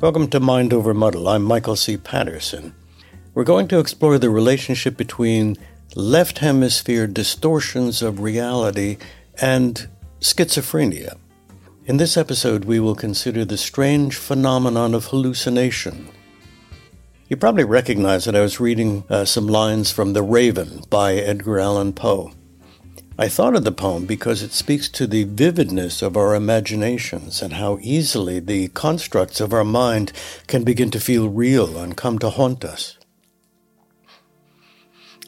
Welcome to Mind Over Muddle. I'm Michael C. Patterson. We're going to explore the relationship between left hemisphere distortions of reality and schizophrenia. In this episode, we will consider the strange phenomenon of hallucination. You probably recognize that I was reading uh, some lines from The Raven by Edgar Allan Poe. I thought of the poem because it speaks to the vividness of our imaginations and how easily the constructs of our mind can begin to feel real and come to haunt us.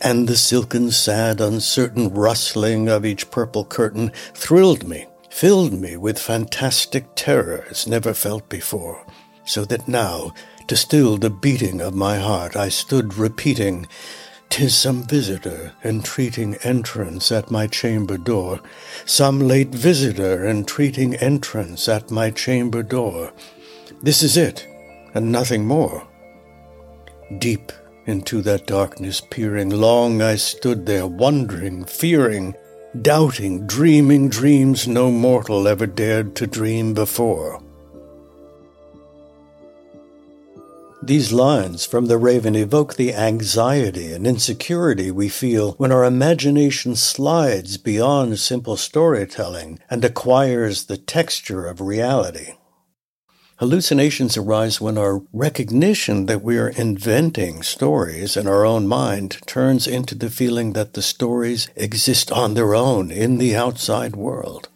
And the silken, sad, uncertain rustling of each purple curtain thrilled me, filled me with fantastic terrors never felt before, so that now, to still the beating of my heart, I stood repeating, 'Tis some visitor entreating entrance at my chamber door, some late visitor entreating entrance at my chamber door. This is it, and nothing more. Deep into that darkness peering, long I stood there, wondering, fearing, doubting, dreaming dreams no mortal ever dared to dream before. These lines from the Raven evoke the anxiety and insecurity we feel when our imagination slides beyond simple storytelling and acquires the texture of reality. Hallucinations arise when our recognition that we are inventing stories in our own mind turns into the feeling that the stories exist on their own in the outside world.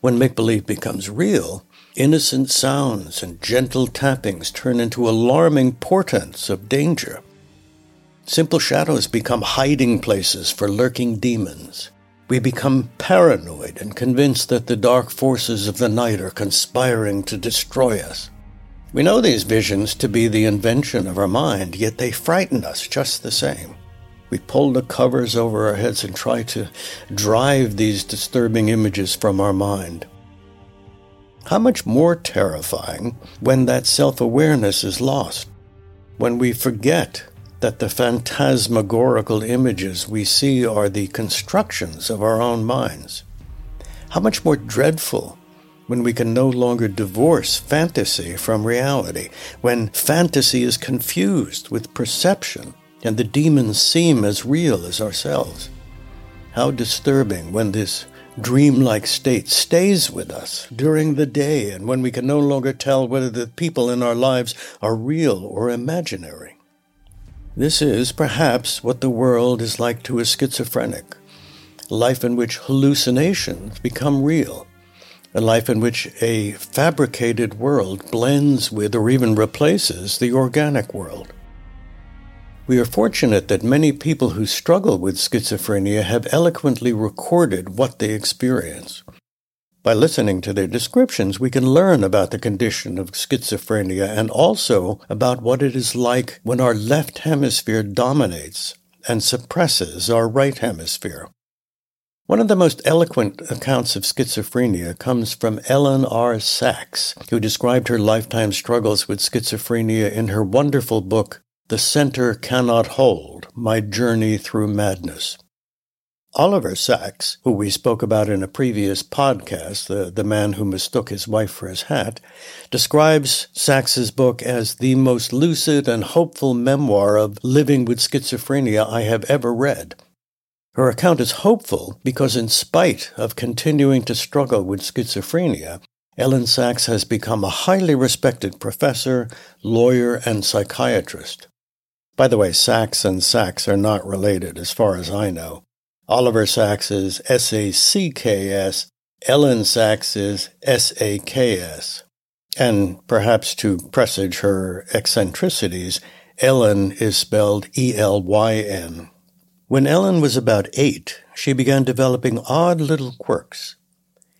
When make believe becomes real, Innocent sounds and gentle tappings turn into alarming portents of danger. Simple shadows become hiding places for lurking demons. We become paranoid and convinced that the dark forces of the night are conspiring to destroy us. We know these visions to be the invention of our mind, yet they frighten us just the same. We pull the covers over our heads and try to drive these disturbing images from our mind. How much more terrifying when that self awareness is lost, when we forget that the phantasmagorical images we see are the constructions of our own minds. How much more dreadful when we can no longer divorce fantasy from reality, when fantasy is confused with perception and the demons seem as real as ourselves. How disturbing when this dreamlike state stays with us during the day and when we can no longer tell whether the people in our lives are real or imaginary. This is perhaps what the world is like to a schizophrenic a life in which hallucinations become real, a life in which a fabricated world blends with or even replaces the organic world. We are fortunate that many people who struggle with schizophrenia have eloquently recorded what they experience. By listening to their descriptions, we can learn about the condition of schizophrenia and also about what it is like when our left hemisphere dominates and suppresses our right hemisphere. One of the most eloquent accounts of schizophrenia comes from Elyn R. Saks, who described her lifetime struggles with schizophrenia in her wonderful book, the Center Cannot Hold My Journey Through Madness. Oliver Sacks, who we spoke about in a previous podcast, the, the man who mistook his wife for his hat, describes Saks's book as the most lucid and hopeful memoir of living with schizophrenia I have ever read. Her account is hopeful because, in spite of continuing to struggle with schizophrenia, Elyn Saks has become a highly respected professor, lawyer, and psychiatrist. By the way, Sacks and Saks are not related as far as I know. Oliver Sacks is S A C K S, Elyn Saks is S A K S. And perhaps to presage her eccentricities, Elyn is spelled E L Y N. When Elyn was about eight, she began developing odd little quirks.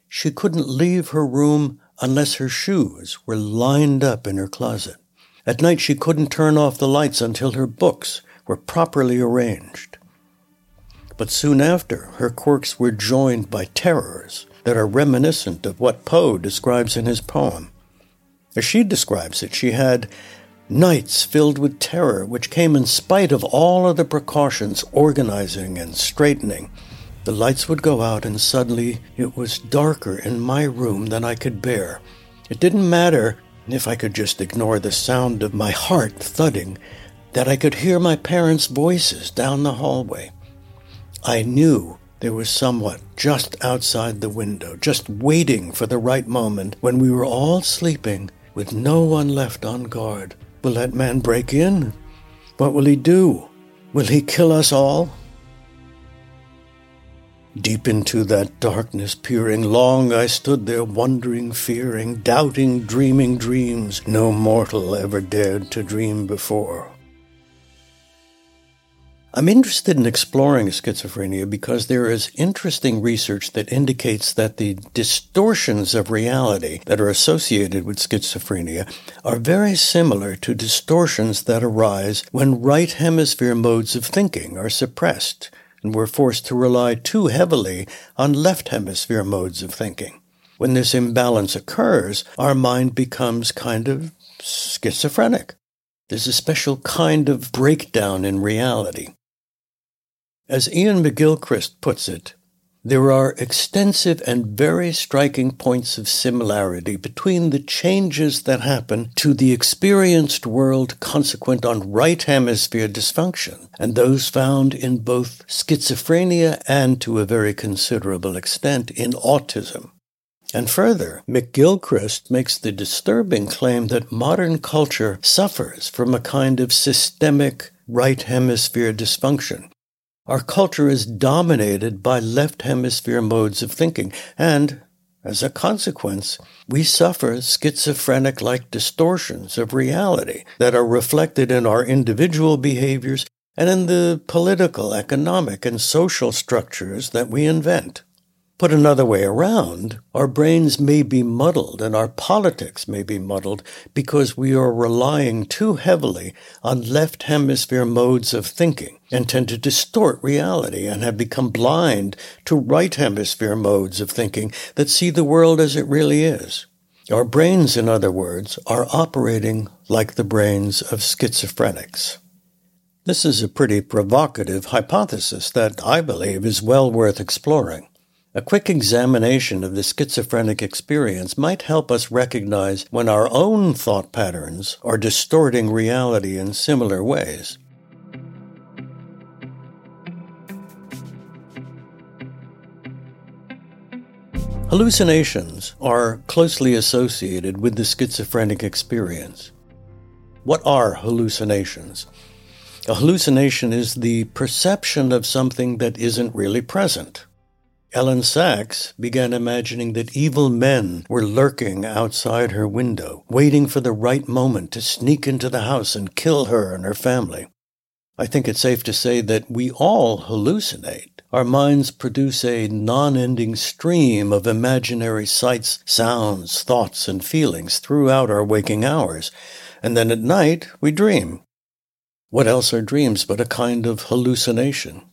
She couldn't leave her room unless her shoes were lined up in her closet. At night, she couldn't turn off the lights until her books were properly arranged. But soon after, her quirks were joined by terrors that are reminiscent of what Poe describes in his poem. As she describes it, she had nights filled with terror, which came in spite of all other precautions, organizing and straightening. The lights would go out, and suddenly it was darker in my room than I could bear. It didn't matter if I could just ignore the sound of my heart thudding, that I could hear my parents' voices down the hallway. I knew there was someone just outside the window, just waiting for the right moment when we were all sleeping with no one left on guard. Will that man break in? What will he do? Will he kill us all? Deep into that darkness peering, long I stood there wondering, fearing, doubting, dreaming dreams no mortal ever dared to dream before. I'm interested in exploring schizophrenia because there is interesting research that indicates that the distortions of reality that are associated with schizophrenia are very similar to distortions that arise when right hemisphere modes of thinking are suppressed and we're forced to rely too heavily on left hemisphere modes of thinking. When this imbalance occurs, our mind becomes kind of schizophrenic. There's a special kind of breakdown in reality. As Iain McGilchrist puts it, there are extensive and very striking points of similarity between the changes that happen to the experienced world consequent on right hemisphere dysfunction and those found in both schizophrenia and, to a very considerable extent, in autism. And further, McGilchrist makes the disturbing claim that modern culture suffers from a kind of systemic right hemisphere dysfunction our culture is dominated by left hemisphere modes of thinking, and as a consequence, we suffer schizophrenic like distortions of reality that are reflected in our individual behaviors and in the political, economic, and social structures that we invent. Put another way around, our brains may be muddled and our politics may be muddled because we are relying too heavily on left hemisphere modes of thinking and tend to distort reality and have become blind to right hemisphere modes of thinking that see the world as it really is. Our brains, in other words, are operating like the brains of schizophrenics. This is a pretty provocative hypothesis that I believe is well worth exploring. A quick examination of the schizophrenic experience might help us recognize when our own thought patterns are distorting reality in similar ways. Hallucinations are closely associated with the schizophrenic experience. What are hallucinations? A hallucination is the perception of something that isn't really present. Elyn Saks began imagining that evil men were lurking outside her window, waiting for the right moment to sneak into the house and kill her and her family. I think it's safe to say that we all hallucinate. Our minds produce a non ending stream of imaginary sights, sounds, thoughts, and feelings throughout our waking hours, and then at night we dream. What else are dreams but a kind of hallucination?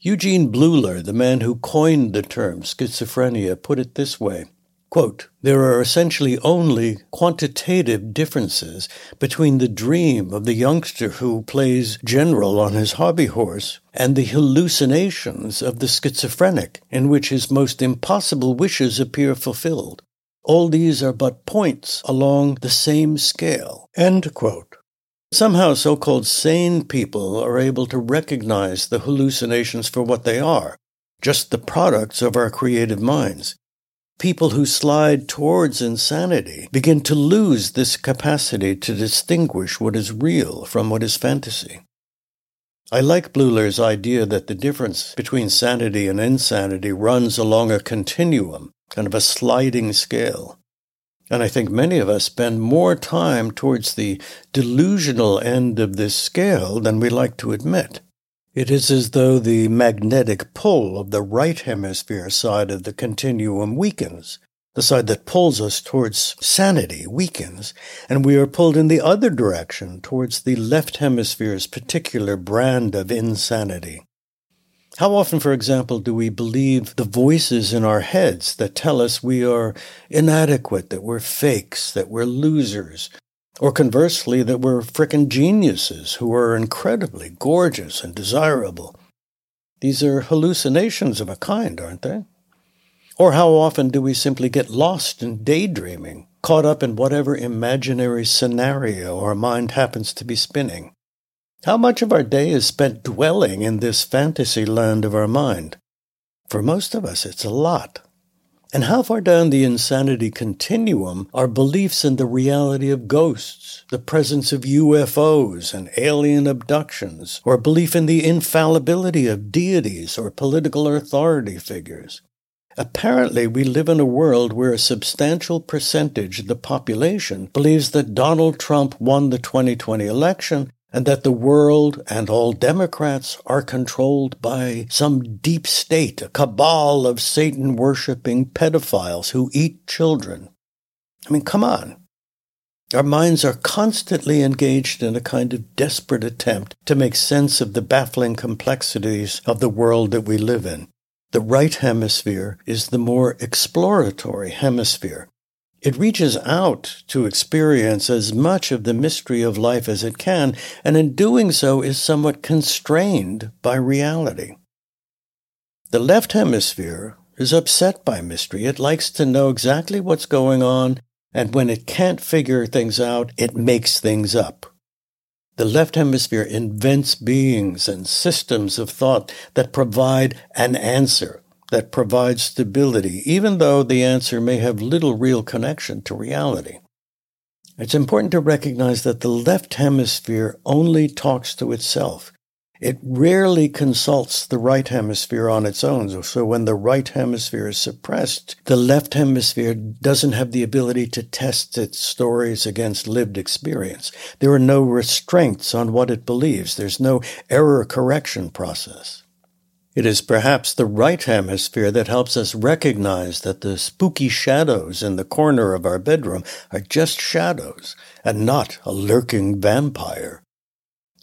Eugene Bleuler, the man who coined the term schizophrenia, put it this way quote, There are essentially only quantitative differences between the dream of the youngster who plays general on his hobby horse and the hallucinations of the schizophrenic, in which his most impossible wishes appear fulfilled. All these are but points along the same scale. End quote. Somehow, so called sane people are able to recognize the hallucinations for what they are, just the products of our creative minds. People who slide towards insanity begin to lose this capacity to distinguish what is real from what is fantasy. I like Bleuler's idea that the difference between sanity and insanity runs along a continuum, kind of a sliding scale. And I think many of us spend more time towards the delusional end of this scale than we like to admit. It is as though the magnetic pull of the right hemisphere side of the continuum weakens. The side that pulls us towards sanity weakens, and we are pulled in the other direction towards the left hemisphere's particular brand of insanity. How often, for example, do we believe the voices in our heads that tell us we are inadequate, that we're fakes, that we're losers, or conversely, that we're frickin' geniuses who are incredibly gorgeous and desirable? These are hallucinations of a kind, aren't they? Or how often do we simply get lost in daydreaming, caught up in whatever imaginary scenario our mind happens to be spinning? How much of our day is spent dwelling in this fantasy land of our mind? For most of us, it's a lot. And how far down the insanity continuum are beliefs in the reality of ghosts, the presence of UFOs and alien abductions, or belief in the infallibility of deities or political authority figures? Apparently, we live in a world where a substantial percentage of the population believes that Donald Trump won the 2020 election and that the world and all Democrats are controlled by some deep state, a cabal of Satan worshipping pedophiles who eat children. I mean, come on. Our minds are constantly engaged in a kind of desperate attempt to make sense of the baffling complexities of the world that we live in. The right hemisphere is the more exploratory hemisphere. It reaches out to experience as much of the mystery of life as it can, and in doing so is somewhat constrained by reality. The left hemisphere is upset by mystery. It likes to know exactly what's going on, and when it can't figure things out, it makes things up. The left hemisphere invents beings and systems of thought that provide an answer, that provides stability, even though the answer may have little real connection to reality. It's important to recognize that the left hemisphere only talks to itself. It rarely consults the right hemisphere on its own. So when the right hemisphere is suppressed, the left hemisphere doesn't have the ability to test its stories against lived experience. There are no restraints on what it believes. There's no error correction process. It is perhaps the right hemisphere that helps us recognize that the spooky shadows in the corner of our bedroom are just shadows and not a lurking vampire.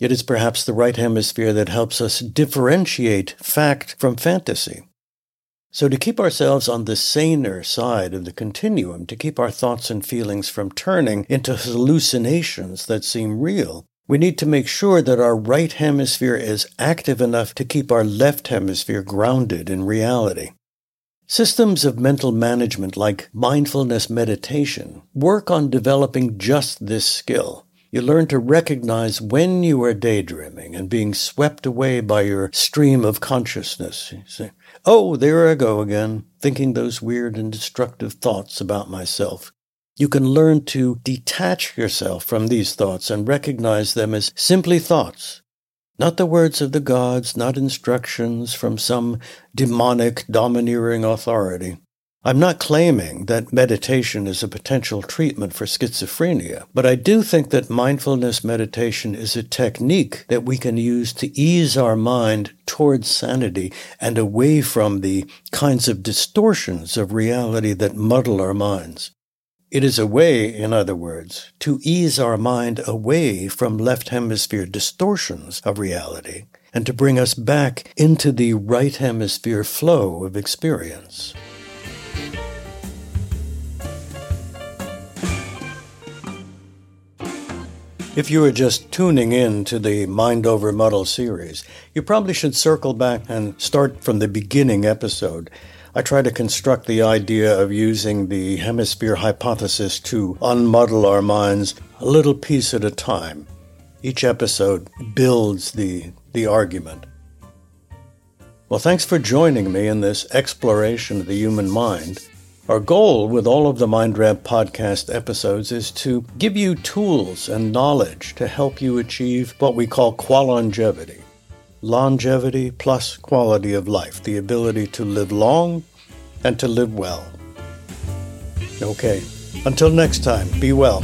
It is perhaps the right hemisphere that helps us differentiate fact from fantasy. So, to keep ourselves on the saner side of the continuum, to keep our thoughts and feelings from turning into hallucinations that seem real, we need to make sure that our right hemisphere is active enough to keep our left hemisphere grounded in reality. Systems of mental management like mindfulness meditation work on developing just this skill you learn to recognize when you are daydreaming and being swept away by your stream of consciousness. You say, Oh, there I go again, thinking those weird and destructive thoughts about myself. You can learn to detach yourself from these thoughts and recognize them as simply thoughts, not the words of the gods, not instructions from some demonic, domineering authority. I'm not claiming that meditation is a potential treatment for schizophrenia, but I do think that mindfulness meditation is a technique that we can use to ease our mind towards sanity and away from the kinds of distortions of reality that muddle our minds. It is a way, in other words, to ease our mind away from left hemisphere distortions of reality and to bring us back into the right hemisphere flow of experience. If you are just tuning in to the Mind Over Muddle series, you probably should circle back and start from the beginning episode. I try to construct the idea of using the hemisphere hypothesis to unmuddle our minds a little piece at a time. Each episode builds the, the argument. Well, thanks for joining me in this exploration of the human mind. Our goal with all of the MindRamp podcast episodes is to give you tools and knowledge to help you achieve what we call qualongevity. Longevity plus quality of life, the ability to live long and to live well. Okay, until next time, be well.